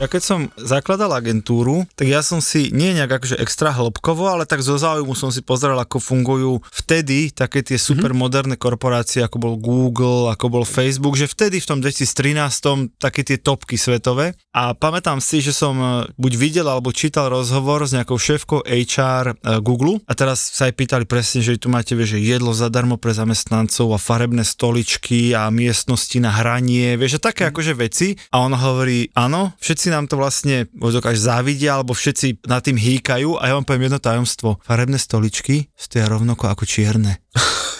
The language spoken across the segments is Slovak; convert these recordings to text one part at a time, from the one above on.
Ja keď som zakladal agentúru, tak ja som si nie nejak akože extra hĺbkovo, ale tak zo záujmu som si pozeral, ako fungujú vtedy také tie super moderné korporácie, ako bol Google, ako bol Facebook, že vtedy v tom 2013 také tie topky svetové. A pamätám si, že som e, buď videl alebo čítal rozhovor s nejakou šéfkou HR e, Google a teraz sa aj pýtali presne, že tu máte vieš, že jedlo zadarmo pre zamestnancov a farebné stoličky a miestnosti na hranie, vieš, a také mm. akože veci. A on hovorí, áno, všetci nám to vlastne až závidia, alebo všetci nad tým hýkajú a ja vám poviem jedno tajomstvo. Farebné stoličky stoja rovnako ako čierne.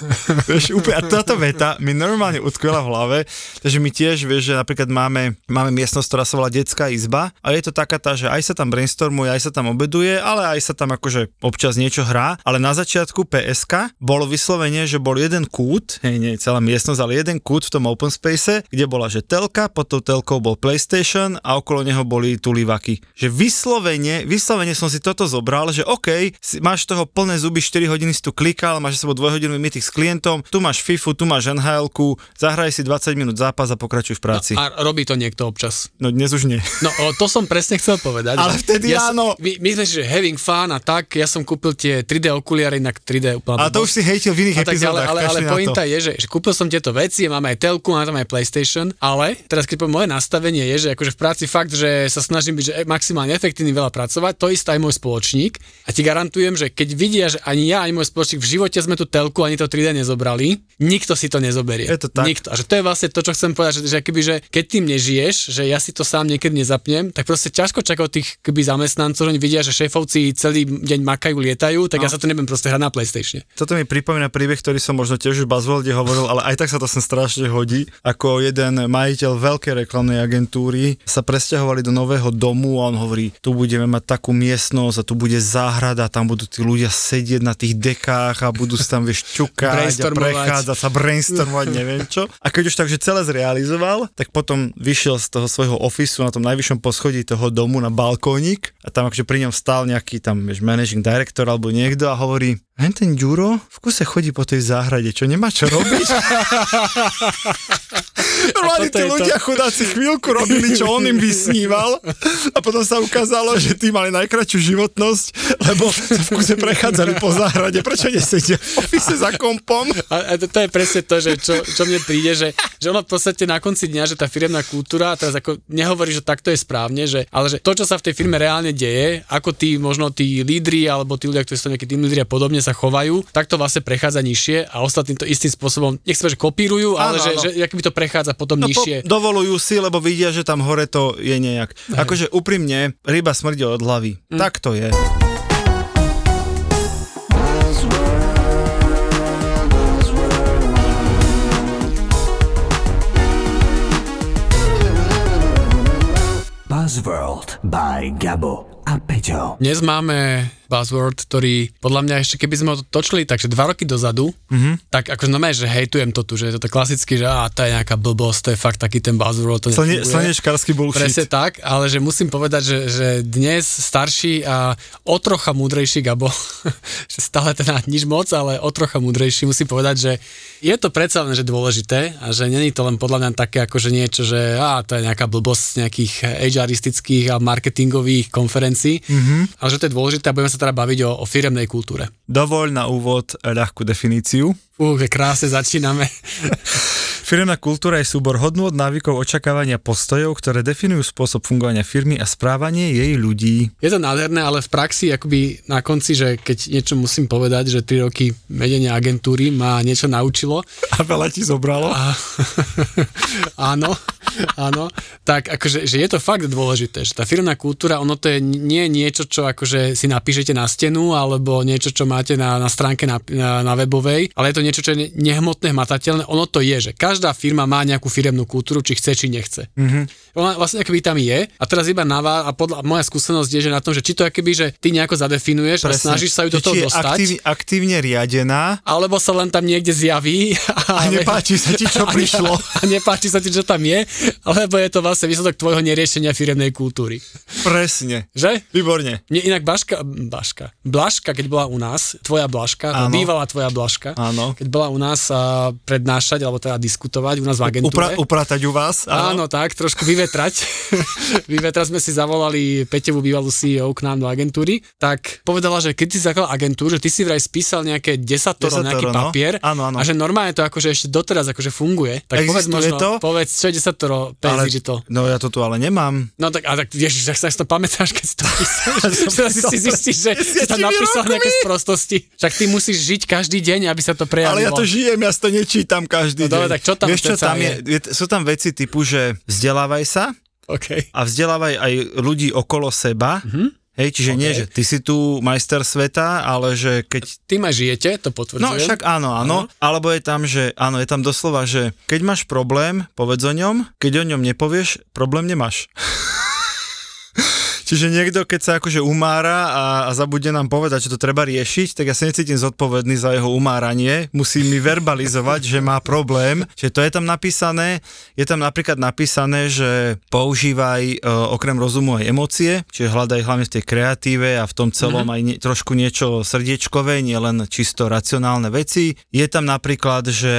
vieš, úplne, a táto veta mi normálne utkvela v hlave, takže my tiež, vieš, že napríklad máme, máme miestnosť, ktorá sa volá detská izba a je to taká tá, že aj sa tam brainstormuje, aj sa tam obeduje, ale aj sa tam akože občas niečo hrá, ale na začiatku PSK bolo vyslovene, že bol jeden kút, hej, nie celá miestnosť, ale jeden kút v tom open space, kde bola, že telka, pod tou telkou bol PlayStation a okolo neho boli tulivaky. Že vyslovene, vyslovene som si toto zobral, že OK, máš toho plné zuby, 4 hodiny si tu klikal, máš sebou 2 hodiny mytých s klientom, tu máš FIFU, tu máš nhl zahraj si 20 minút zápas a pokračuj v práci. No, a robí to niekto občas. No dnes už nie. No o, to som presne chcel povedať. Ale vtedy ja áno. my, my sme si, že having fun a tak, ja som kúpil tie 3D okuliare, inak 3D úplne. A to už si hejtil v iných epizódach. Ale, ale, ale pointa je, že, že kúpil som tieto veci, máme aj telku, máme tam aj PlayStation, ale teraz keď poviem moje nastavenie je, že akože v práci fakt, že sa snažím byť že maximálne efektívny veľa pracovať, to isté aj môj spoločník a ti garantujem, že keď vidia, že ani ja, ani môj spoločník v živote sme tú telku ani to 3D nezobrali, nikto si to nezoberie. Je to tak. Nikto. A že to je vlastne to, čo chcem povedať, že, že, keby, že keď tým nežiješ, že ja si to sám niekedy nezapnem, tak proste ťažko čaká od tých keby zamestnancov, že oni vidia, že šéfovci celý deň makajú, lietajú, tak no. ja sa to nebudem proste hrať na PlayStation. Toto mi pripomína príbeh, ktorý som možno tiež už Buzzworlde hovoril, ale aj tak sa to sem strašne hodí. Ako jeden majiteľ veľkej reklamnej agentúry sa presťahovali do nového domu a on hovorí, tu budeme mať takú miestnosť a tu bude záhrada, tam budú tí ľudia sedieť na tých dekách a budú sa tam vieš čukať a prechádzať sa, brainstormovať, neviem čo. A keď už takže celé zrealizoval, tak potom vyšiel z toho svojho ofisu na tom najvyššom poschodí toho domu na balkónik a tam akože pri ňom stál nejaký tam vieš, managing director alebo niekto a hovorí, Hen ten Ďuro v kuse chodí po tej záhrade, čo nemá čo robiť? Normálne tí ľudia to... chudáci chvíľku robili, čo on im vysníval a potom sa ukázalo, že tí mali najkračšiu životnosť, lebo sa v kuse prechádzali po záhrade. Prečo nesedia v ofise za kompom? A, a to, to je presne to, že čo, čo mne príde, že, že ono v podstate na konci dňa, že tá firemná kultúra, teraz ako nehovorí, že takto je správne, že, ale že to, čo sa v tej firme reálne deje, ako tí možno tí lídri alebo tí ľudia, ktorí sú nejakí tým lídri a podobne sa chovajú, tak to vlastne prechádza nižšie a ostatní to istým spôsobom, nechcem, že kopírujú, ale áno, že, áno. že, že by to prechádza potom no, nižšie. Po, dovolujú si, lebo vidia, že tam hore to je nejak. Aj. Akože úprimne, ryba smrdí od hlavy. Mm. Tak to je. Buzzworld by Gabo a Peťo. Dnes máme buzzword, ktorý podľa mňa ešte keby sme ho točili takže dva roky dozadu, mm-hmm. tak ako znamená, že hejtujem to tu, že je to klasicky, že á, to je nejaká blbosť, to je fakt taký ten buzzword. To Slne, slnečkársky bullshit. Presne tak, ale že musím povedať, že, že dnes starší a o trocha múdrejší Gabo, že stále teda nič moc, ale o trocha múdrejší, musím povedať, že je to predsa len, že dôležité a že není to len podľa mňa také ako, že niečo, že á, to je nejaká blbosť nejakých HRistických a marketingových konferencií, mm-hmm. ale že to je dôležité a budeme sa teda baviť o, o firemnej kultúre. Dovoľ na úvod ľahkú definíciu. Fú, krásne začíname. Firmná kultúra je súbor hodnôt, návykov, očakávania postojov, ktoré definujú spôsob fungovania firmy a správanie jej ľudí. Je to nádherné, ale v praxi akoby na konci, že keď niečo musím povedať, že 3 roky vedenia agentúry ma niečo naučilo. A veľa ti zobralo? A, áno, áno. Tak akože, že je to fakt dôležité, že tá firmná kultúra, ono to je nie niečo, čo akože si napíšete na stenu, alebo niečo, čo máte na, na stránke na, na, na webovej, ale je to niečo, čo je nehmotné, hmatateľné. Ono to je, že každá firma má nejakú firemnú kultúru, či chce, či nechce. Mm-hmm. Ona vlastne akoby tam je a teraz iba na vás, a podľa, moja skúsenosť je, že na tom, že či to akoby, že ty nejako zadefinuješ Presne. a snažíš sa ju do toho či dostať. Aktív, aktívne riadená. Alebo sa len tam niekde zjaví. A, a nepáči sa ti, čo prišlo. A nepáči sa ti, čo tam je, alebo je to vlastne výsledok tvojho neriešenia firemnej kultúry. Presne. Že? Výborne. Mne inak Baška, Baška, Blaška, keď bola u nás, tvoja Blaška, Áno. bývalá tvoja Blaška, Áno. Keď bola u nás a prednášať, alebo teda diskutovať u nás v agentúre. Upra- upratať u vás. Áno, tak, trošku vyvetrať. vyvetrať sme si zavolali Petevú bývalú CEO k nám do agentúry, tak povedala, že keď si zakladal agentúru, že ty si vraj spísal nejaké desatoro, Desatoro, nejaký no. papier Áno, áno. a že normálne to akože ešte doteraz akože funguje. Tak povedz Existuje možno, to? povedz, čo je desatoro ale, to. No ja to tu ale nemám. No tak, a tak vieš, že sa to pamätáš, keď si to písal, si zistíš, že si tam napísal nejaké sprostosti. Však ty musíš žiť každý deň, aby sa to prejavilo. Ale ja to žijem, ja to nečítam každý No dobre, deň. tak čo tam Vieš, čo tam je? je? Sú tam veci typu, že vzdelávaj sa OK. a vzdelávaj aj ľudí okolo seba. Mm-hmm. Hej, čiže OK. nie, že ty si tu majster sveta, ale že keď Tým aj žijete, to potvrdzujem. No však áno, áno. Alebo je tam, že áno, je tam doslova, že keď máš problém, povedz o ňom, keď o ňom nepovieš, problém nemáš. Čiže niekto, keď sa akože umára a, a zabude nám povedať, že to treba riešiť, tak ja sa necítim zodpovedný za jeho umáranie. Musí mi verbalizovať, že má problém. Čiže to je tam napísané. Je tam napríklad napísané, že používaj e, okrem rozumu aj emócie, čiže hľadaj hlavne v tej kreatíve a v tom celom mm-hmm. aj nie, trošku niečo srdiečkové, nie len čisto racionálne veci. Je tam napríklad, že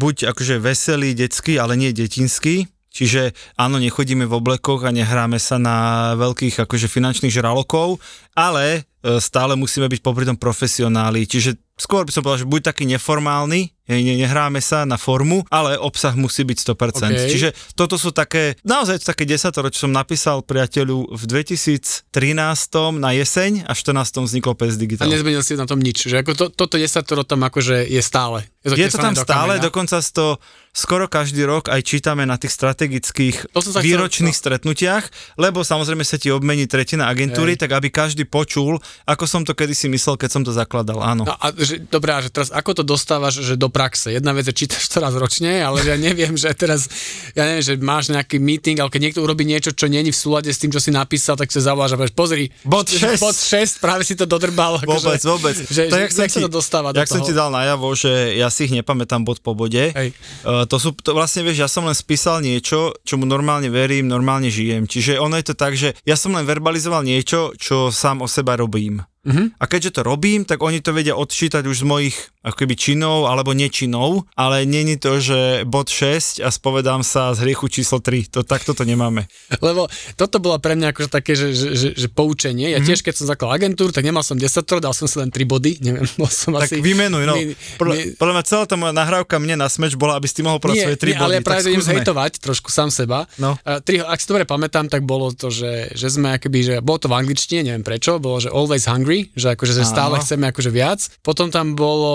buď akože veselý, detský, ale nie detinský, Čiže áno, nechodíme v oblekoch a nehráme sa na veľkých akože finančných žralokov, ale e, stále musíme byť popri tom profesionáli. Čiže skôr by som povedal, že buď taký neformálny, ne, nehráme sa na formu, ale obsah musí byť 100%. OK. Čiže toto sú také, naozaj také desatoro, čo som napísal priateľu v 2013 na jeseň a v 14 vzniklo PS A Digital. nezmenil si na tom nič. Že ako to, toto desatoro tam akože je stále. Je to tesané tam do stále, kameňa. dokonca to skoro každý rok aj čítame na tých strategických To chcel- výročných no. stretnutiach, lebo samozrejme sa ti obmení tretina agentúry, Hej. tak aby každý počul, ako som to kedysi myslel, keď som to zakladal, áno. No a že, dobrá, že teraz ako to dostávaš že do praxe? Jedna vec je čítaš to raz ročne, ale že ja neviem, že teraz, ja neviem, že máš nejaký meeting, ale keď niekto urobí niečo, čo není v súlade s tým, čo si napísal, tak sa zavoláš a povieš, pozri, Bod že- 6. bod 6, práve si to dodrbal. Vôbec, akože, vôbec. Že, To, že, jak som jak sa ti- to dostáva do Jak som toho? ti dal najavo, že ja si ich nepamätám bod po bode. Hej. Uh, to sú, to vlastne vieš, ja som len spísal niečo, čomu normálne verím, normálne žijem. Čiže ono je to tak, že ja som len verbalizoval niečo, čo sám o seba robím. Mhm. A keďže to robím, tak oni to vedia odčítať už z mojich akoby činov alebo nečinov, ale není to, že bod 6 a spovedám sa z hriechu číslo 3. To takto to nemáme. Lebo toto bolo pre mňa akože také, že, že, že, že poučenie. Ja tiež, keď som zakladal agentúru, tak nemal som 10 dal som si len 3 body, neviem, bol som Tak asi... vymenuj, no. My- Podľa, my- podľa mňa celá tá moja nahrávka mne na smeč bola, aby si ty mohol svoje 3 nie, body. ale ja práve tak idem skúsme. zhejtovať trošku sám seba. No. A tri, ak si dobre pamätám, tak bolo to, že, že sme akoby, že bolo to v angličtine, neviem prečo, bolo, že always hungry, že akože že stále Áno. chceme akože viac. Potom tam bolo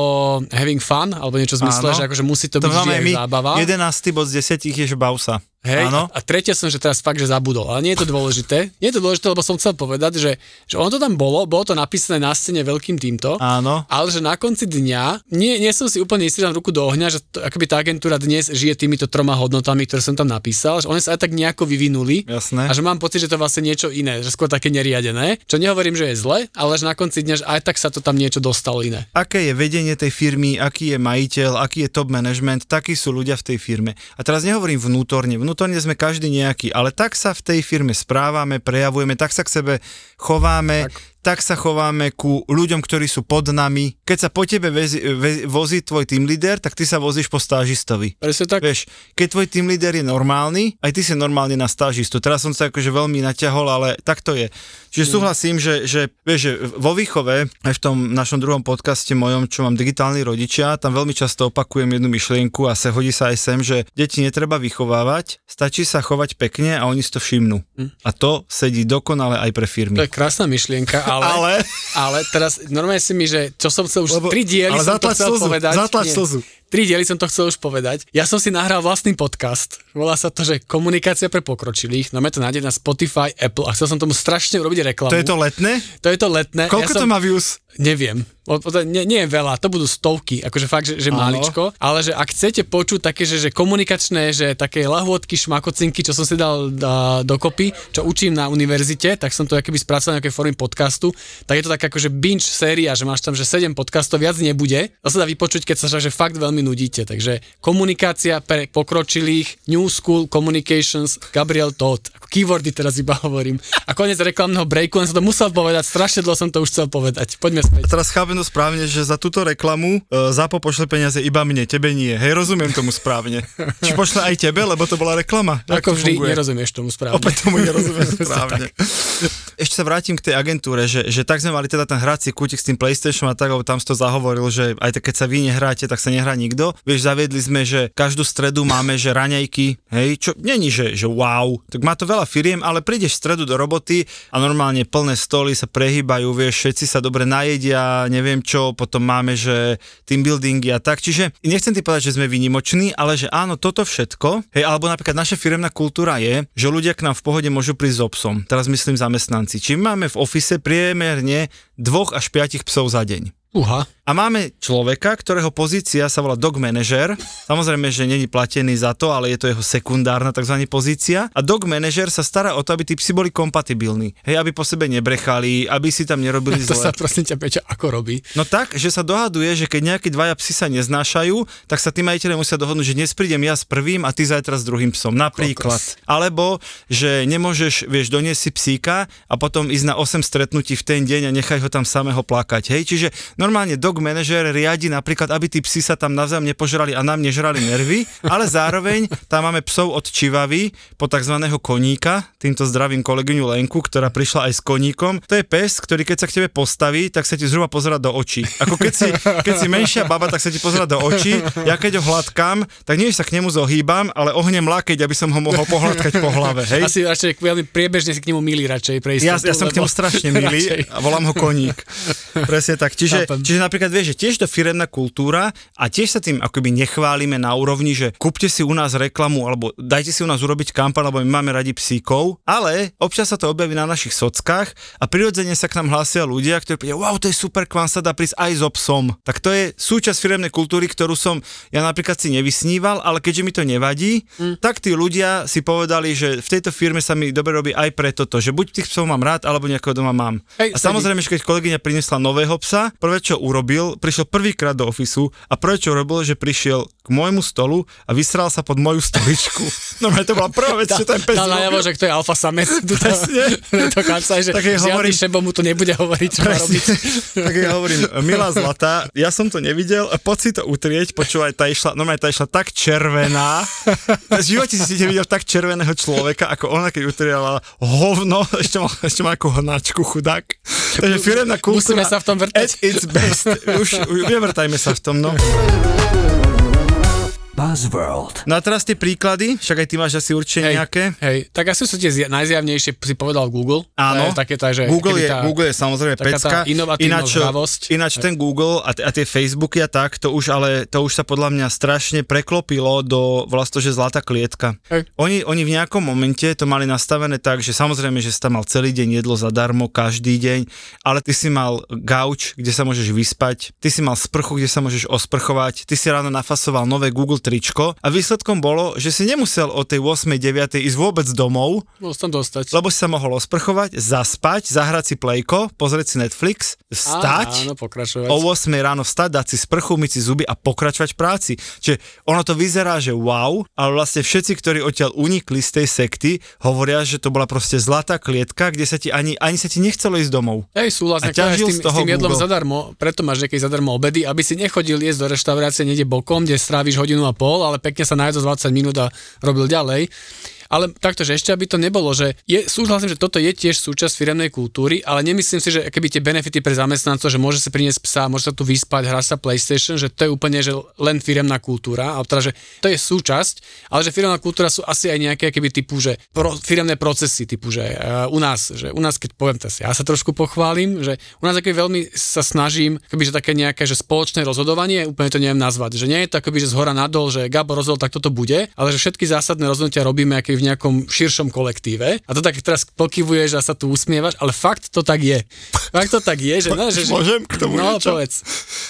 having fun, alebo niečo v zmysle, Áno. že akože musí to, To byť aj my, zábava. 11. bod z 10 je, že bav sa. Hej, Áno. a, a tretie som, že teraz fakt, že zabudol. Ale nie je to dôležité. Nie je to dôležité, lebo som chcel povedať, že, že ono to tam bolo, bolo to napísané na stene veľkým týmto. Áno. Ale že na konci dňa, nie, nie som si úplne istý, že dám ruku do ohňa, že to, akoby tá agentúra dnes žije týmito troma hodnotami, ktoré som tam napísal, že oni sa aj tak nejako vyvinuli. Jasné. A že mám pocit, že to vlastne niečo iné, že skôr také neriadené. Čo nehovorím, že je zle, ale že na konci dňa, že aj tak sa to tam niečo dostalo iné. aké je vedenie tej firmy, aký je majiteľ, aký je top management, takí sú ľudia v tej firme. A teraz nehovorím vnútorne, vnútorne sme každý nejaký, ale tak sa v tej firme správame, prejavujeme, tak sa k sebe chováme, tak, tak sa chováme ku ľuďom, ktorí sú pod nami. Keď sa po tebe vezi, ve, vozí tvoj team leader, tak ty sa vozíš po stážistovi. Presne tak. Vieš, keď tvoj team leader je normálny, aj ty si normálne na stážistu. Teraz som sa akože veľmi naťahol, ale tak to je. Čiže súhlasím, že, že, vieš, že vo výchove, aj v tom našom druhom podcaste mojom, čo mám digitálni rodičia, tam veľmi často opakujem jednu myšlienku a sa hodí sa aj sem, že deti netreba vychovávať, stačí sa chovať pekne a oni si to všimnú. Hm. A to sedí dokonale aj pre firmy. To je krásna myšlienka, ale, ale... ale teraz normálne si mi, že čo som chcel už Lebo, tri diely som to chcel slzu, povedať. Zatlač slzu. Tri diely som to chcel už povedať. Ja som si nahral vlastný podcast. Volá sa to, že komunikácia pre pokročilých. No to nájde na Spotify, Apple a chcel som tomu strašne urobiť reklamu. To je to letné? To je to letné. Koľko ja to som... má views? Neviem. O, o, nie, nie je veľa, to budú stovky, akože fakt, že, že maličko, ale že ak chcete počuť také, že, že komunikačné, že také lahôdky, šmakocinky, čo som si dal da, dokopy, čo učím na univerzite, tak som to keby spracoval na nejakej formy podcastu, tak je to tak akože binge séria, že máš tam, že 7 podcastov, viac nebude, to sa dá vypočuť, keď sa že fakt veľmi nudíte, takže komunikácia pre pokročilých, New School Communications, Gabriel Todd, ako keywordy teraz iba hovorím. A konec reklamného breaku, len som to musel povedať, strašne dlho som to už chcel povedať. Poďme späť. A teraz chápem to správne, že za túto reklamu uh, Zapo pošle peniaze iba mne, tebe nie. Hej, rozumiem tomu správne. Či pošle aj tebe, lebo to bola reklama. Ako vždy, funguje? nerozumieš tomu správne. Opäť tomu nerozumiem správne. Ešte sa vrátim k tej agentúre, že, že tak sme mali teda ten hrací kútik s tým PlayStation a tak, tam si to zahovoril, že aj tak, keď sa vy nehráte, tak sa nehrá nikto. Vieš, zaviedli sme, že každú stredu máme, že raňajky, hej, čo není, že, že wow, tak má to veľa firiem, ale prídeš v stredu do roboty a normálne plné stoly sa prehýbajú, vieš, všetci sa dobre najedia, neviem čo, potom máme, že team buildingy a tak. Čiže nechcem ti povedať, že sme vynimoční, ale že áno, toto všetko, hej, alebo napríklad naša firemná kultúra je, že ľudia k nám v pohode môžu prísť s obsom. Teraz myslím zamestnanci. Či máme v ofise priemerne dvoch až piatich psov za deň. Uha. A máme človeka, ktorého pozícia sa volá dog manager. Samozrejme, že není platený za to, ale je to jeho sekundárna tzv. pozícia. A dog manager sa stará o to, aby tí psi boli kompatibilní. Hej, aby po sebe nebrechali, aby si tam nerobili zle. To sa prosím ťa, Peťa, ako robí? No tak, že sa dohaduje, že keď nejakí dvaja psi sa neznášajú, tak sa tí majiteľe musia dohodnúť, že dnes prídem ja s prvým a ty zajtra s druhým psom. Napríklad. Kokos. Alebo, že nemôžeš, vieš, doniesť si psíka a potom ísť na 8 stretnutí v ten deň a nechaj ho tam samého plakať. Hej, čiže normálne dog manažer riadi napríklad, aby tí psi sa tam navzájom nepožrali a nám nežrali nervy, ale zároveň tam máme psov od Čivavy po tzv. koníka, týmto zdravím kolegyňu Lenku, ktorá prišla aj s koníkom. To je pes, ktorý keď sa k tebe postaví, tak sa ti zhruba pozera do očí. Ako keď si, keď si menšia baba, tak sa ti pozera do očí. Ja keď ho hladkám, tak nie sa k nemu zohýbam, ale ohnem lakeť, aby som ho mohol pohľadkať po hlave. Hej? Asi radšej veľmi priebežne si k nemu milý radšej prejsť. Ja, ja som k nemu strašne milý a volám ho koník. Presne tak. Čiže, čiže napríklad vieš, že tiež to firemná kultúra a tiež sa tým akoby nechválime na úrovni, že kúpte si u nás reklamu alebo dajte si u nás urobiť kampaň, lebo my máme radi psíkov, ale občas sa to objaví na našich sockách a prirodzene sa k nám hlásia ľudia, ktorí povedia, wow, to je super, k vám sa dá prísť aj so psom. Tak to je súčasť firemnej kultúry, ktorú som ja napríklad si nevysníval, ale keďže mi to nevadí, mm. tak tí ľudia si povedali, že v tejto firme sa mi dobre robí aj pre toto, že buď tých psov mám rád, alebo nejakého doma mám. Hej, a samozrejme, že keď kolegyňa priniesla nového psa, prvé čo urobil, prišiel prvýkrát do ofisu a prvé čo robil, že prišiel k môjmu stolu a vysral sa pod moju stoličku. No to bola prvá vec, čo ten pes Dal najavo, že kto je alfa samec. Presne. to kancaj, že tak hovorím, šebo mu to nebude hovoriť, čo má robiť. tak ja hovorím, milá zlatá, ja som to nevidel, poď si to utrieť, počúvaj, tá išla, no tá išla tak červená. V živote si nevidel tak červeného človeka, ako ona, keď utriala hovno, ešte má, ešte má ako hnačku, chudák. Takže firemná kultúra. Musíme sa v tom vrtať. it's best. Už, už vyvrtajme sa v tom, no. Buzzworld. No a teraz tie príklady, však aj ty máš asi určite hej, nejaké. Hej, tak asi sú tie najzjavnejšie, si povedal Google. Áno, také tá, že Google, je, tá, Google je samozrejme pecka. Ináč, ináč ten Google a, t- a tie Facebooky a tak, to už ale, to už sa podľa mňa strašne preklopilo do vlastne, že zlatá klietka. Hej. Oni, oni v nejakom momente to mali nastavené tak, že samozrejme, že si tam mal celý deň jedlo zadarmo, každý deň, ale ty si mal gauč, kde sa môžeš vyspať, ty si mal sprchu, kde sa môžeš osprchovať, ty si ráno nafasoval nové Google tričko a výsledkom bolo, že si nemusel o tej 8. 9. ísť vôbec domov, Môžem tam dostať. lebo si sa mohol osprchovať, zaspať, zahrať si plejko, pozrieť si Netflix, vstať, Áno, pokračovať. o 8 ráno vstať, dať si sprchu, myť si zuby a pokračovať v práci. Čiže ono to vyzerá, že wow, ale vlastne všetci, ktorí odtiaľ unikli z tej sekty, hovoria, že to bola proste zlatá klietka, kde sa ti ani, ani sa ti nechcelo ísť domov. Hej, súhlasne, A aj s ťažil tým, z toho s tým jedlom Google. zadarmo, preto máš nejaké zadarmo obedy, aby si nechodil jesť do reštaurácie niekde bokom, kde stráviš hodinu a pol, ale pekne sa nájsť 20 minút a robil ďalej. Ale takto, že ešte aby to nebolo, že je, súhlasím, že toto je tiež súčasť firemnej kultúry, ale nemyslím si, že keby tie benefity pre zamestnancov, že môže sa priniesť psa, môže sa tu vyspať, hrať sa PlayStation, že to je úplne že len firemná kultúra, ale teda, že to je súčasť, ale že firemná kultúra sú asi aj nejaké keby typu, že pro, firemné procesy, typu, že uh, u nás, že u nás, keď poviem to, ja sa trošku pochválim, že u nás akoby veľmi sa snažím, keby, že také nejaké, že spoločné rozhodovanie, úplne to neviem nazvať, že nie je to akoby, že z hora nadol, že Gabo rozhodol, tak toto bude, ale že všetky zásadné rozhodnutia robíme akoby v nejakom širšom kolektíve. A to tak teraz pokyvuješ a sa tu usmievaš, ale fakt to tak je. Fakt to tak je, že... No, že, že Môžem k tomu No, niečo? povedz.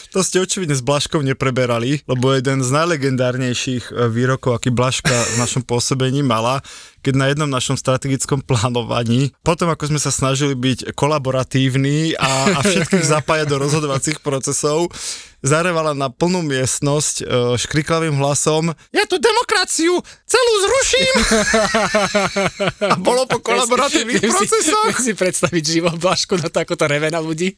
To ste očividne s Blaškom nepreberali, lebo jeden z najlegendárnejších e, výrokov, aký Blaška v našom pôsobení mala, keď na jednom našom strategickom plánovaní, potom ako sme sa snažili byť kolaboratívni a, a všetkých zapájať do rozhodovacích procesov, zarevala na plnú miestnosť e, škriklavým hlasom Ja tu demokraciu celú zruším! a bolo po kolaboratívnych Viem si- procesoch. Viem si predstaviť život Blašku na to, ako to reve na ľudí.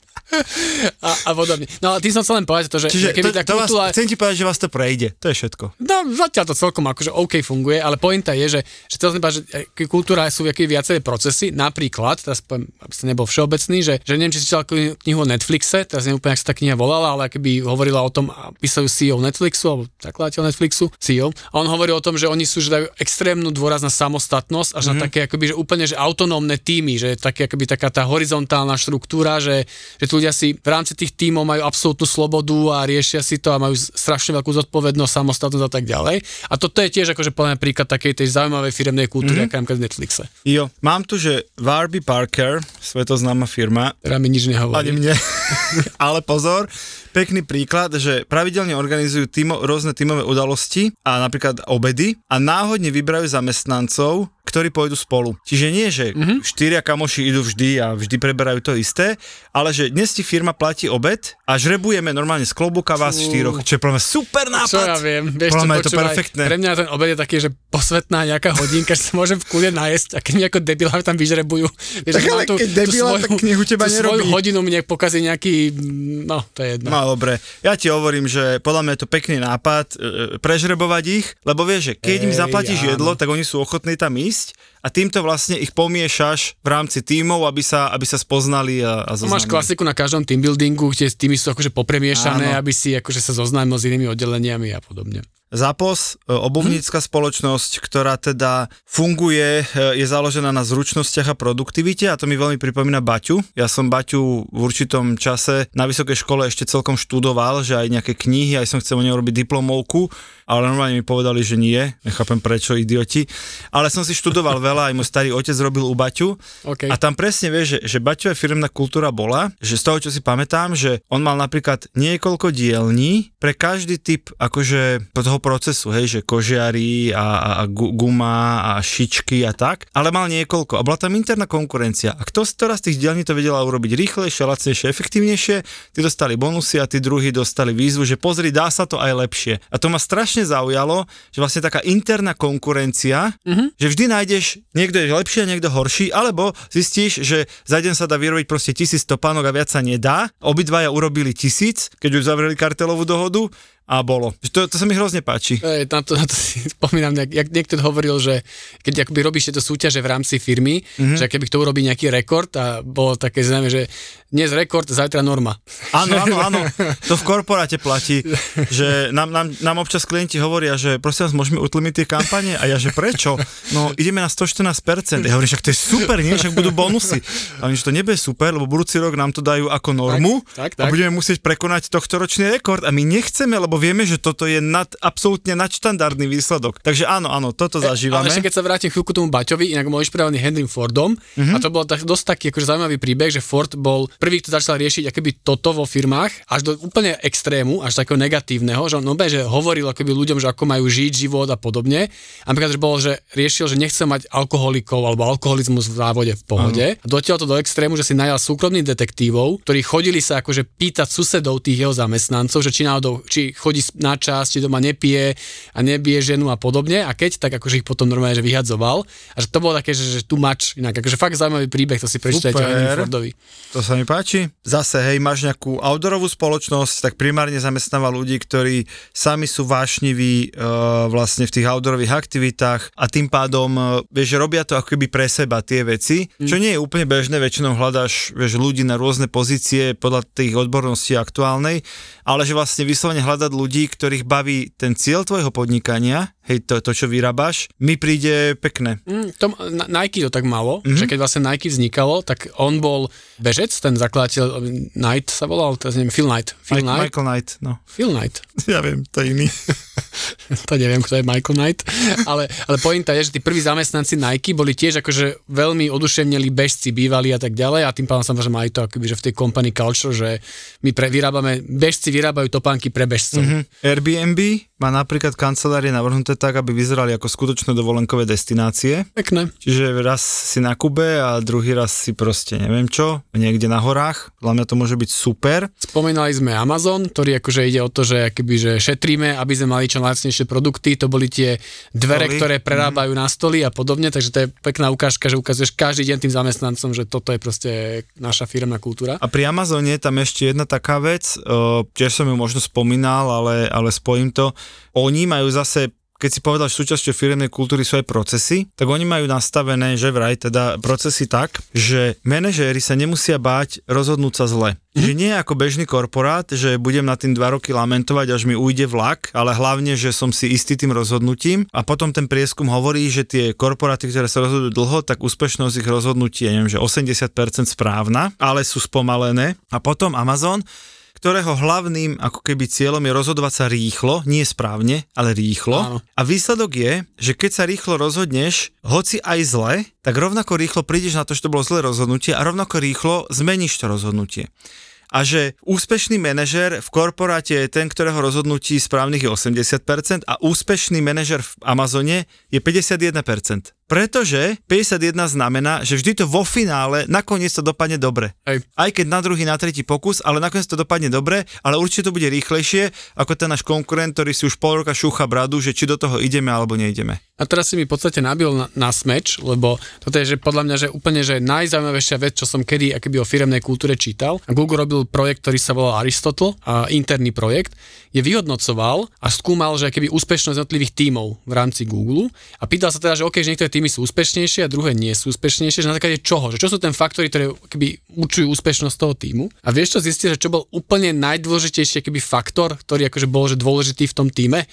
A, a podobne. No ale tým som chcel len povedať to, že, Čiže že keby to, tá vás, kultúra... chcem ti povedať, že vás to prejde. To je všetko. No, zatiaľ to celkom akože OK funguje, ale pointa je, že, že chcel som povedať, že e, kultúra sú nejaké viaceré procesy, napríklad, teraz poviem, aby som nebol všeobecný, že, že neviem, či si čítal kni- knihu o Netflixe, teraz neviem úplne, ak sa tá kniha volala, ale keby hovorila o tom, a písajú CEO Netflixu, alebo zakladateľ Netflixu, CEO, a on hovorí o tom, že oni sú, že dajú extrémnu dôraz na samostatnosť, až mm-hmm. na také akoby, že úplne, že autonómne týmy, že také akoby taká tá horizontálna štruktúra, že, že tí ľudia si v rámci tých tímov majú absolútnu slobodu a riešia si to a majú strašne veľkú zodpovednosť, samostatnosť a tak ďalej. A toto je tiež akože mňa príklad takej tej zaujímavej firemnej kultúry, mm-hmm. aká je napríklad v Netflixe, Jo, mám tu, že Warby Parker, svetoznáma firma, ktorá mi nič nehovorí. ani mne, ale pozor, pekný príklad, že pravidelne organizujú týmo, rôzne tímové udalosti a napríklad obedy a náhodne vyberajú zamestnancov, ktorí pôjdu spolu. Čiže nie, že mm-hmm. štyria kamoši idú vždy a vždy preberajú to isté, ale že dnes ti firma platí obed a žrebujeme normálne z klobúka vás Fú. štyroch. Čo je mňa super nápad. Čo ja viem, vieš čo, je to perfektné. Pre mňa ten obed je taký, že posvetná nejaká hodinka, že sa môžem v kľude nájsť a keď mi ako debila tam vyžrebujú. Vieš, Tak ale keď debila, tak knihu teba tú svoju nerobí. hodinu mne pokazí nejaký, no to je jedno. No dobre, ja ti hovorím, že podľa mňa je to pekný nápad e, prežrebovať ich, lebo vieš, že keď im Ej, zaplatíš áno. jedlo, tak oni sú ochotní tam ísť a týmto vlastne ich pomiešaš v rámci tímov, aby sa, aby sa spoznali a, a No, máš zoznámili. klasiku na každom team buildingu, kde týmy sú akože popremiešané, Áno. aby si akože sa zoznámil s inými oddeleniami a podobne. Zapos, e, obuvnícka spoločnosť, ktorá teda funguje, e, je založená na zručnostiach a produktivite a to mi veľmi pripomína Baťu. Ja som Baťu v určitom čase na vysokej škole ešte celkom študoval, že aj nejaké knihy, aj som chcel o nej robiť diplomovku, ale normálne mi povedali, že nie, nechápem prečo, idioti. Ale som si študoval veľa, aj môj starý otec robil u Baťu OK. a tam presne vieš, že, že Baťová firmná kultúra bola, že z toho, čo si pamätám, že on mal napríklad niekoľko dielní pre každý typ akože toho procesu, hej, že kožiari a, a, a gu- guma a šičky a tak, ale mal niekoľko a bola tam interná konkurencia a kto z ktorá z tých dielní to vedela urobiť rýchlejšie, lacnejšie, efektívnejšie, tí dostali bonusy a tí druhí dostali výzvu, že pozri, dá sa to aj lepšie. A to ma strašne zaujalo, že vlastne taká interná konkurencia, mm-hmm. že vždy nájdeš, niekto je lepší a niekto horší, alebo zistíš, že za deň sa dá vyrobiť proste tisíc topánok a viac sa nedá. Obidvaja urobili tisíc, keď už zavreli kartelovú dohodu a bolo. To, to sa mi hrozne páči. Ej, na, to, na to si spomínam, jak, jak niekto hovoril, že keď akoby robíš tieto súťaže v rámci firmy, Mhm. mm-hmm. že keby kto urobí nejaký rekord a bolo také známe, že dnes rekord, zajtra norma. Áno, áno, áno. To v korporáte platí, že nám, nám, nám občas klienti hovoria, že prosím vás, môžeme utlmiť tie kampane? A ja, že prečo? No, ideme na 114%. Ja hovorím, však to je super, nie? Však budú bonusy. A oni, že to nebude super, lebo budúci rok nám to dajú ako normu Tak, tak, a tak. budeme musieť prekonať tohto ročný rekord a my nechceme, lebo lebo vieme, že toto je nad, absolútne nadštandardný výsledok. Takže áno, áno, toto zažívame. Ale ešte keď sa vrátim chvíľku tomu Baťovi, inak môj inšpirovaný Henrym Fordom, uh-huh. a to bol tak, dosť taký akože zaujímavý príbeh, že Ford bol prvý, kto začal riešiť akoby toto vo firmách, až do úplne extrému, až takého negatívneho, že on že hovoril akoby ľuďom, že ako majú žiť život a podobne. A napríklad, že bol, že riešil, že nechce mať alkoholikov alebo alkoholizmus v závode v pohode. Uh-huh. A dotiaľ to do extrému, že si najal súkromných detektívov, ktorí chodili sa akože pýtať susedov tých jeho zamestnancov, že či náhodou, či chodí na čas, či doma nepije a nebije ženu a podobne. A keď, tak akože ich potom normálne že vyhadzoval. A že to bolo také, že, že tu mač, inak akože fakt zaujímavý príbeh, to si prečítajte o Fordovi. To sa mi páči. Zase, hej, máš nejakú outdoorovú spoločnosť, tak primárne zamestnáva ľudí, ktorí sami sú vášniví uh, vlastne v tých outdoorových aktivitách a tým pádom, uh, vieš, robia to ako keby pre seba tie veci, mm. čo nie je úplne bežné, väčšinou hľadáš, vieš, ľudí na rôzne pozície podľa tých odborností aktuálnej, ale že vlastne vyslovene hľadať ľudí, ktorých baví ten cieľ tvojho podnikania, hej, to, to čo vyrábaš, mi príde pekné. Mm, to, Nike to tak malo, mm-hmm. že keď vlastne Nike vznikalo, tak on bol bežec, ten zakladateľ Knight sa volal, to neviem, Phil Knight. Phil Mike, Knight? Michael Knight, no. Phil Knight. Ja viem, to je iný. to neviem, kto je Michael Knight, ale, ale pointa je, že tí prví zamestnanci Nike boli tiež akože veľmi oduševneli bežci, bývali a tak ďalej a tým pádom samozrejme aj to akoby, že v tej company culture, že my pre, vyrábame, bežci vyrábajú topánky pre bežcov. Mm-hmm. Airbnb má napríklad kancelárie navrhnuté tak, aby vyzerali ako skutočné dovolenkové destinácie. Pekné. Čiže raz si na Kube a druhý raz si proste neviem čo, niekde na horách. Podľa mňa to môže byť super. Spomínali sme Amazon, ktorý akože ide o to, že, akoby, že šetríme, aby sme mali čo lacnejšie produkty. To boli tie dvere, Stoli. ktoré prerábajú mm. na stoly a podobne, takže to je pekná ukážka, že ukazuješ každý deň tým zamestnancom, že toto je proste naša firmná kultúra. A pri Amazone tam ešte jedna taká vec, tiež som ju možno spomínal, ale, ale spojím to oni majú zase keď si povedal, že súčasťou firemnej kultúry sú aj procesy, tak oni majú nastavené, že vraj teda procesy tak, že manažéri sa nemusia báť rozhodnúť sa zle. Mm-hmm. Že nie ako bežný korporát, že budem na tým dva roky lamentovať, až mi ujde vlak, ale hlavne, že som si istý tým rozhodnutím a potom ten prieskum hovorí, že tie korporáty, ktoré sa rozhodujú dlho, tak úspešnosť ich rozhodnutí je, neviem, že 80% správna, ale sú spomalené. A potom Amazon ktorého hlavným ako keby cieľom je rozhodovať sa rýchlo, nie správne, ale rýchlo. Áno. A výsledok je, že keď sa rýchlo rozhodneš, hoci aj zle, tak rovnako rýchlo prídeš na to, že to bolo zlé rozhodnutie a rovnako rýchlo zmeníš to rozhodnutie a že úspešný manažer v korporáte je ten, ktorého rozhodnutí správnych je 80% a úspešný manažer v Amazone je 51%. Pretože 51 znamená, že vždy to vo finále nakoniec to dopadne dobre. Hej. Aj keď na druhý, na tretí pokus, ale nakoniec to dopadne dobre, ale určite to bude rýchlejšie ako ten náš konkurent, ktorý si už pol roka šúcha bradu, že či do toho ideme alebo neideme. A teraz si mi v podstate nabil na, na smeč, lebo toto je že podľa mňa že úplne že najzaujímavejšia vec, čo som kedy akoby o firemnej kultúre čítal. Google robil projekt, ktorý sa volal Aristotle, a interný projekt, je vyhodnocoval a skúmal, že keby úspešnosť jednotlivých tímov v rámci Google a pýtal sa teda, že OK, že niektoré týmy sú úspešnejšie a druhé nie sú úspešnejšie, že na základe čoho, že čo sú ten faktory, ktoré keby určujú úspešnosť toho týmu. A vieš čo zistiť, že čo bol úplne najdôležitejší keby faktor, ktorý akože bol že dôležitý v tom týme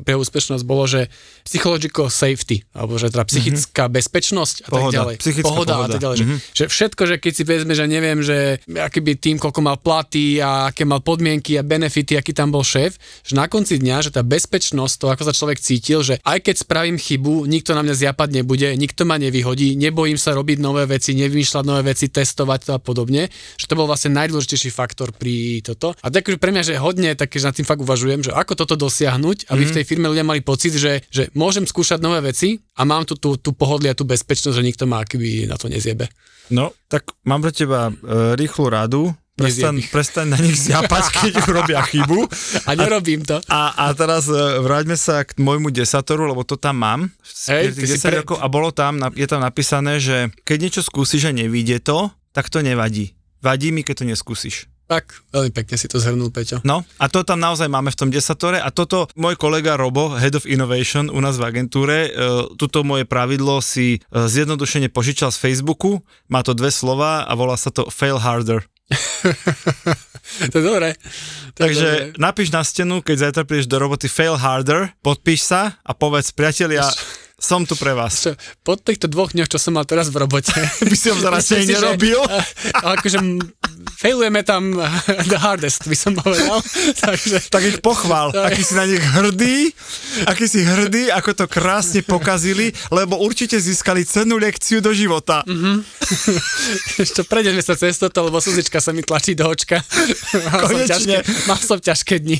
pre úspešnosť bolo, že psychological safety, alebo že teda psychická mm-hmm. bezpečnosť a pohoda, tak ďalej. Pohoda, pohoda. a tak ďalej. Mm-hmm. Že, že všetko, že keď si vezme, že neviem, že aký by tým, koľko mal platy a aké mal podmienky a benefity, aký tam bol šéf, že na konci dňa, že tá bezpečnosť, to ako sa človek cítil, že aj keď spravím chybu, nikto na mňa zjapať nebude, nikto ma nevyhodí, nebojím sa robiť nové veci, nevymýšľať nové veci, testovať to a podobne, že to bol vlastne najdôležitejší faktor pri toto. A tak pre mňa, že hodne také, že nad tým fakt uvažujem, že ako toto dosiahnuť, aby mm. v tej firme ľudia mali pocit, že, že môžem skúšať nové veci a mám tu tú, tú pohodlie a tú bezpečnosť, že nikto ma akýby na to nezjebe. No, tak mám pre teba e, rýchlu radu, Prestaň, prestaň na nich zjapať, keď robia chybu. A nerobím to. A, a teraz uh, vráťme sa k môjmu desatoru, lebo to tam mám. Hej, 10 pre... rokov, a bolo tam, je tam napísané, že keď niečo skúsiš a nevíde to, tak to nevadí. Vadí mi, keď to neskúsiš. Tak, veľmi pekne si to zhrnul, Peťo. No, a to tam naozaj máme v tom desatore a toto môj kolega Robo, Head of Innovation u nás v agentúre, uh, tuto moje pravidlo si uh, zjednodušene požičal z Facebooku, má to dve slova a volá sa to fail harder. To je dobré. Takže dobré. napíš na stenu, keď zajtra prídeš do roboty fail harder, podpíš sa a povedz, priatelia, som tu pre vás. Čo, po týchto dvoch dňoch, čo som mal teraz v robote, by som že, nerobil. a- a akože failujeme tam the hardest, by som povedal. Takže, Tak ich pochvál, je- aký si na nich hrdý, aký si hrdý, ako to krásne pokazili, lebo určite získali cennú lekciu do života. Ešte prejdeme sa cez toto, lebo slzička sa mi tlačí do očka. Mal som, ťažké, mal som ťažké dni.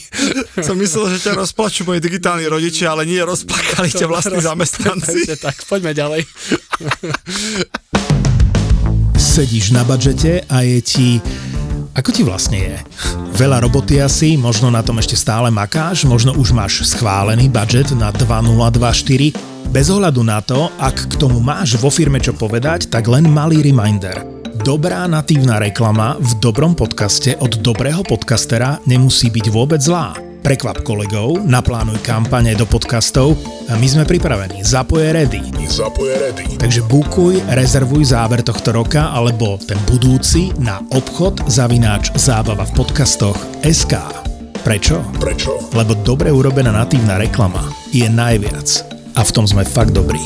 Som myslel, že ťa rozplačú moji digitálni rodičia, ale nie, rozplakali ťa vlastní zamestnanci. Tak, poďme ďalej. Sedíš na budžete a je ti... Ako ti vlastne je? Veľa roboty asi, možno na tom ešte stále makáš, možno už máš schválený budget na 2024. Bez ohľadu na to, ak k tomu máš vo firme čo povedať, tak len malý reminder. Dobrá natívna reklama v dobrom podcaste od dobrého podcastera nemusí byť vôbec zlá. Prekvap kolegov, naplánuj kampane do podcastov a my sme pripravení. Zapoje ready. Zapoje ready. Takže bukuj, rezervuj záber tohto roka alebo ten budúci na obchod zavináč zábava v podcastoch SK. Prečo? Prečo? Lebo dobre urobená natívna reklama je najviac. A v tom sme fakt dobrí.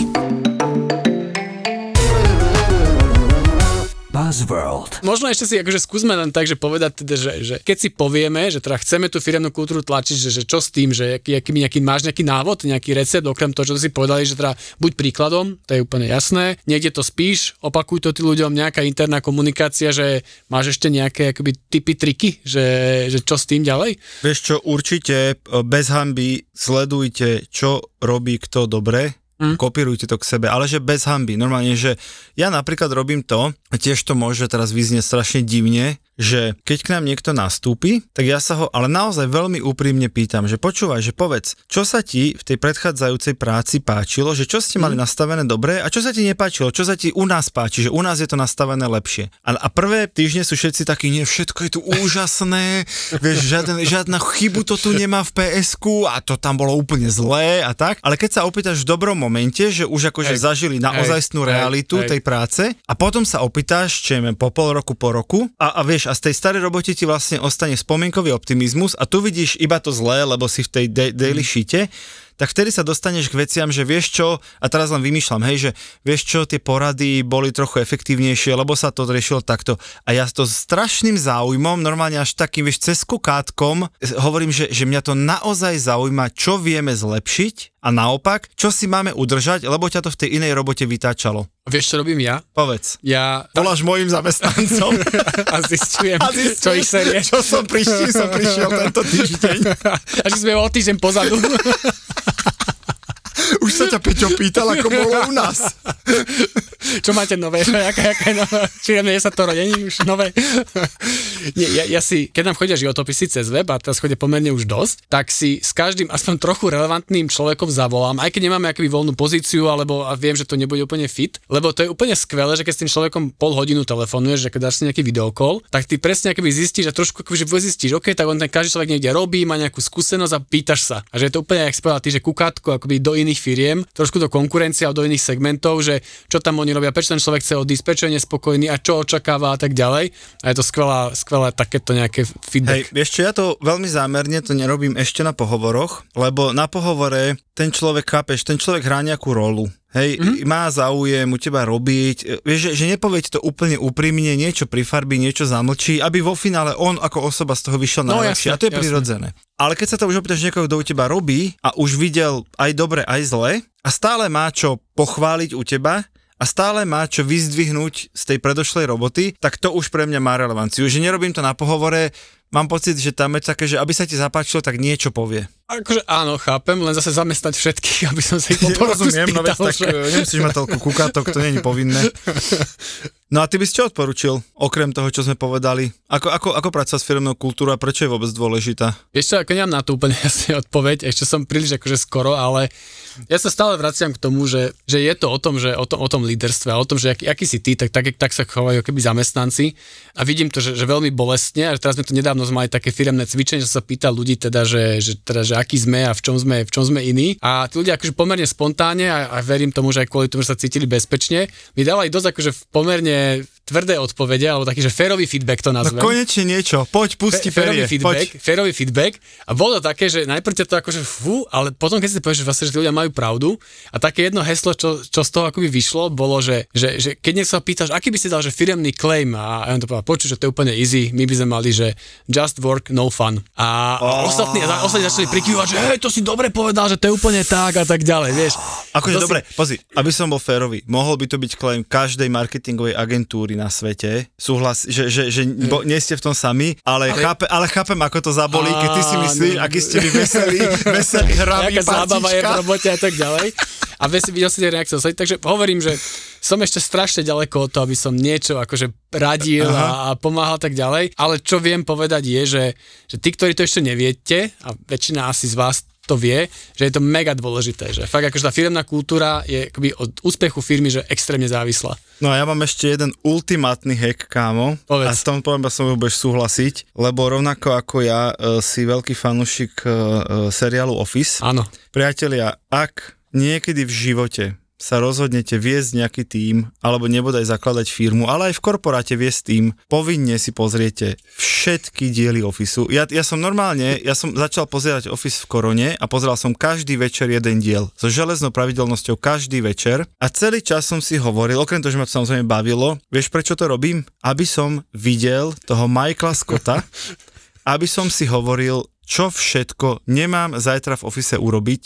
Buzzworld. Možno ešte si akože skúsme len tak, že povedať teda, že, že keď si povieme, že teda chceme tú firemnú kultúru tlačiť, že, že čo s tým, že aký, aký, nejaký, máš nejaký návod, nejaký recept, okrem toho, čo si povedali, že teda buď príkladom, to je úplne jasné, niekde to spíš, opakuj to tým ľuďom, nejaká interná komunikácia, že máš ešte nejaké akoby typy, triky, že, že čo s tým ďalej? Vieš čo, určite e, bez hamby sledujte, čo robí kto dobre, Mm. kopírujte to k sebe, ale že bez hamby. Normálne, že ja napríklad robím to, tiež to môže teraz vyznieť strašne divne, že keď k nám niekto nastúpi, tak ja sa ho ale naozaj veľmi úprimne pýtam, že počúvaj, že povedz, čo sa ti v tej predchádzajúcej práci páčilo, že čo ste mali nastavené dobre a čo sa ti nepáčilo, čo sa ti u nás páči, že u nás je to nastavené lepšie. A, a prvé týždne sú všetci takí, nie, všetko je tu úžasné, vieš, žiaden, žiadna chybu to tu nemá v PSku a to tam bolo úplne zlé a tak. Ale keď sa opýtaš v dobrom momente, že už akože Hej. zažili naozajstnú Hej. realitu Hej. tej práce a potom sa opýtaš, čo je po pol roku, po roku a, a vieš, a z tej starej robote ti vlastne ostane spomienkový optimizmus a tu vidíš iba to zlé, lebo si v tej da- daily sheete, tak vtedy sa dostaneš k veciam, že vieš čo, a teraz len vymýšľam, hej, že vieš čo, tie porady boli trochu efektívnejšie, lebo sa to riešilo takto. A ja to s strašným záujmom, normálne až takým, vieš, cez kukátkom, hovorím, že, že mňa to naozaj zaujíma, čo vieme zlepšiť a naopak, čo si máme udržať, lebo ťa to v tej inej robote vytáčalo. Vieš, čo robím ja? Povedz. Ja Voláš mojim zamestnancom. a zistujem, A zistuješ, čo ich série. Čo som prišiel, som prišiel tento týždeň. A že sme o týždeň pozadu. Už sa ťa Peťo pýtal, ako bolo u nás. Čo máte nové? Jaká, jaká je nová? Či je sa to rodení už nové? Nie, ja, ja, si, keď nám chodia životopisy cez web, a teraz chodia pomerne už dosť, tak si s každým aspoň trochu relevantným človekom zavolám, aj keď nemáme akoby voľnú pozíciu, alebo a viem, že to nebude úplne fit, lebo to je úplne skvelé, že keď s tým človekom pol hodinu telefonuješ, že keď dáš si nejaký videokol, tak ty presne akoby zistíš a trošku akoby, že zistíš, OK, tak on ten každý človek niekde robí, má nejakú skúsenosť a pýtaš sa. A že je to úplne, jak spovedal ty, že kukátko akoby do iných firiem, trošku do konkurencie a do iných segmentov, že čo tam oni robia, prečo ten človek chce odísť, prečo je nespokojný a čo očakáva a tak ďalej. A je to skvelá, skvelé takéto nejaké Hej, feedback. vieš čo, ja to veľmi zámerne to nerobím ešte na pohovoroch, lebo na pohovore ten človek, chápeš, ten človek hrá nejakú rolu. Hej, Mhm. mm-hmm. má záujem u teba robiť, e, vieš, že, že nepovie ti to úplne úprimne, niečo prifarbí, niečo zamlčí, aby vo finále on ako osoba z toho vyšiel No, najlepšie. jasne, a to je jasne. prirodzené. Ale keď sa to už opýtaš niekoho, kto u teba robí a už videl aj dobre, aj zle a stále má čo pochváliť u teba, a stále má čo vyzdvihnúť z tej predošlej roboty, tak to už pre mňa má relevanciu. Že nerobím to na pohovore, mám pocit, že tam je také, že aby sa ti zapáčilo, tak niečo povie. Akože áno, chápem, len zase zamestnať všetkých, aby som sa ich po poroku Rozumiem, no veď tak že... e, nemusíš mať toľko kukátok, to není povinné. No a ty by si čo odporučil, okrem toho, čo sme povedali? Ako, ako, ako pracovať s firmnou kultúrou a prečo je vôbec dôležitá? Čo, ako nemám na to úplne jasne odpoveď, ešte som príliš akože skoro, ale ja sa stále vraciam k tomu, že, že je to o tom, že o tom, o tom líderstve a o tom, že aký, aký si ty, tak, tak, tak sa chovajú keby zamestnanci a vidím to, že, že veľmi bolestne a teraz sme to nedávno sme mali také firemné cvičenie, že sa pýta ľudí teda, že, že, teda, že aký sme a v čom sme, v čom sme iní. A tí ľudia akože pomerne spontánne a, a verím tomu, že aj kvôli tomu, že sa cítili bezpečne, mi dávali dosť akože pomerne tvrdé odpovede, alebo taký, že férový feedback to No nazvem. konečne niečo, poď, pusti Fe- férový feedback, poď. férový feedback a bolo to také, že najprv ťa to akože fú, ale potom keď si povieš, že vlastne, že tí ľudia majú pravdu a také jedno heslo, čo, čo z toho akoby vyšlo, bolo, že, že, že keď niekto sa pýtaš, aký by si dal, že firemný claim a ja on to povedal, počuť, že to je úplne easy, my by sme mali, že just work, no fun. A, a ostatní, a ostatní začali prikyvať, že hej, to si dobre povedal, že to je úplne tak a tak ďalej, vieš. Akože To si- dobre, pozri, aby som bol férový, mohol by to byť claim každej marketingovej agentúry na svete, súhlas, že, že, že bo, nie ste v tom sami, ale, ale... Chápe, ale chápem, ako to zabolí, keď ty si myslíš, aký ste vy veselí, veselí, hraví, Nejaká zábava je v robote a tak ďalej. A vie si videl si tie reakcie. Takže hovorím, že som ešte strašne ďaleko od toho, aby som niečo akože radil a, a pomáhal tak ďalej. Ale čo viem povedať je, že, že tí, ktorí to ešte neviete, a väčšina asi z vás to vie, že je to mega dôležité, že fakt akože tá firmná kultúra je akoby od úspechu firmy, že extrémne závislá. No a ja mám ešte jeden ultimátny hack, kámo. Povedz. A s tom poviem, som budeš súhlasiť, lebo rovnako ako ja e, si veľký fanúšik e, e, seriálu Office. Áno. Priatelia, ak niekedy v živote sa rozhodnete viesť nejaký tím, alebo nebodaj zakladať firmu, ale aj v korporáte viesť tým, povinne si pozriete všetky diely Officeu. Ja, ja som normálne, ja som začal pozerať Office v korone a pozeral som každý večer jeden diel. So železnou pravidelnosťou každý večer a celý čas som si hovoril, okrem toho, že ma to samozrejme bavilo, vieš prečo to robím? Aby som videl toho Michaela Scotta, aby som si hovoril, čo všetko nemám zajtra v ofise urobiť.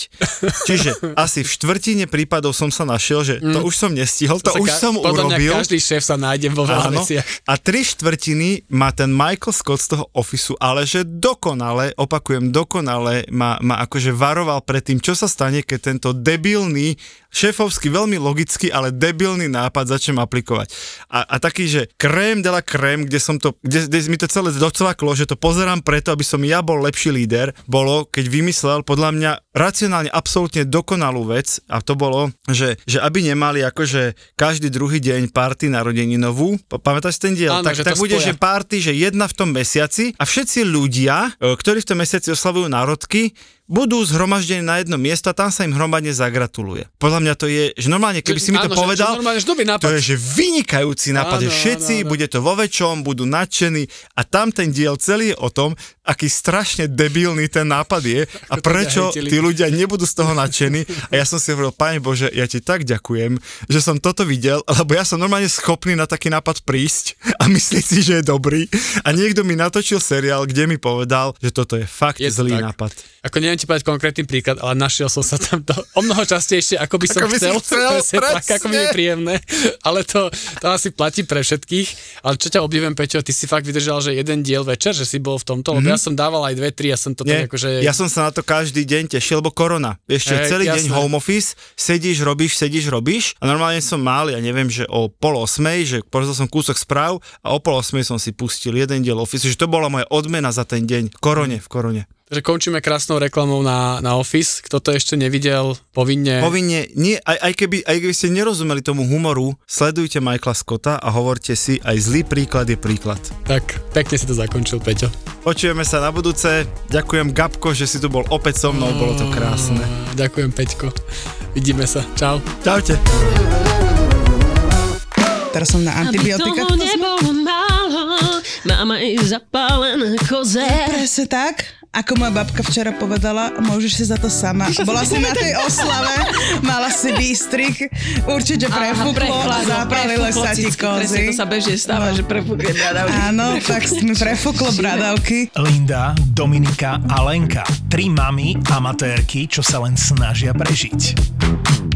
Čiže asi v štvrtine prípadov som sa našiel, že to už som nestihol, to, sa už ka- som podľa mňa urobil. každý šéf sa nájde vo veľa Áno. veciach. A tri štvrtiny má ten Michael Scott z toho ofisu, ale že dokonale, opakujem, dokonale ma, ma akože varoval pred tým, čo sa stane, keď tento debilný, šéfovský, veľmi logický, ale debilný nápad začnem aplikovať. A, a taký, že krém de la krém, kde som to, kde, kde mi to celé docvaklo, že to pozerám preto, aby som ja bol lepší líder, bolo, keď vymyslel podľa mňa racionálne absolútne dokonalú vec a to bolo, že, že aby nemali akože každý druhý deň party narodeninovú, pa- pamätáš ten diel? Áno, tak, že tak bude, spoja. že party, že jedna v tom mesiaci a všetci ľudia, e, ktorí v tom mesiaci oslavujú národky, budú zhromaždení na jedno miesto a tam sa im hromadne zagratuluje. Podľa mňa to je, že normálne, keby si mi to Áno, že- povedal, že normálne, že dobrý nápad. to je, že vynikajúci nápad, že Áno, všetci, áno, áno. bude to vo väčšom, budú nadšení a tam ten diel celý je o tom, aký strašne debilný ten nápad je a prečo tí ľudia nebudú z toho nadšení. A ja som si hovoril, Pane Bože, ja ti tak ďakujem, že som toto videl, lebo ja som normálne schopný na taký nápad prísť a myslieť si, že je dobrý. A niekto mi natočil seriál, kde mi povedal, že toto je fakt Je zlý tak. nápad. Ako neviem ti povedať konkrétny príklad, ale našiel som sa tam to o mnoho častejšie, ako by som Ako by si chcel. chcel, Presne tak, ako mi je príjemné. Ale to, to asi platí pre všetkých. Ale čo ťa obdivujem, Peťo, ty si fakt vydržal, že jeden diel večer, že si bol v tomto, lebo ja som dával aj dve, tri, ja som to Nie, tak akože... ja som sa na to každý deň tešil, lebo korona. Čo, Hej, celý deň jasné. home office, sedíš, robíš, sedíš, robíš a normálne som mal, ja neviem, že o pol osmej, že pozrel som kúsok správ a o pol osmej som si pustil jeden diel office, že to bola moja odmena za ten deň. Korone, v korone. Takže končíme krásnou reklamou na, na Office. Kto to ešte nevidel, povinne... Povinne, nie, aj, aj, keby, aj keby ste nerozumeli tomu humoru, sledujte Michaela Scotta a hovorte si, aj zlý príklad je príklad. Tak, pekne si to zakončil, Peťo. Počujeme sa na budúce. Ďakujem Gabko, že si tu bol opäť so mnou, bolo to krásne. Ďakujem, Peťko. Vidíme sa. Čau. Čaute. Teraz som na Aby antibiotika. toho nebolo málo, máme i zapálené koze. Presne tak, ako moja babka včera povedala, môžeš si za to sama. Bola si na tej oslave, mala si výstrik, určite prefúklo a zapálilo sa ti kozy. to sa bežne stáva, že prefúkne bradavky. Áno, tak mi prefúklo bradavky. Linda, Dominika a Lenka. Tri mamy amatérky, čo sa len snažia prežiť.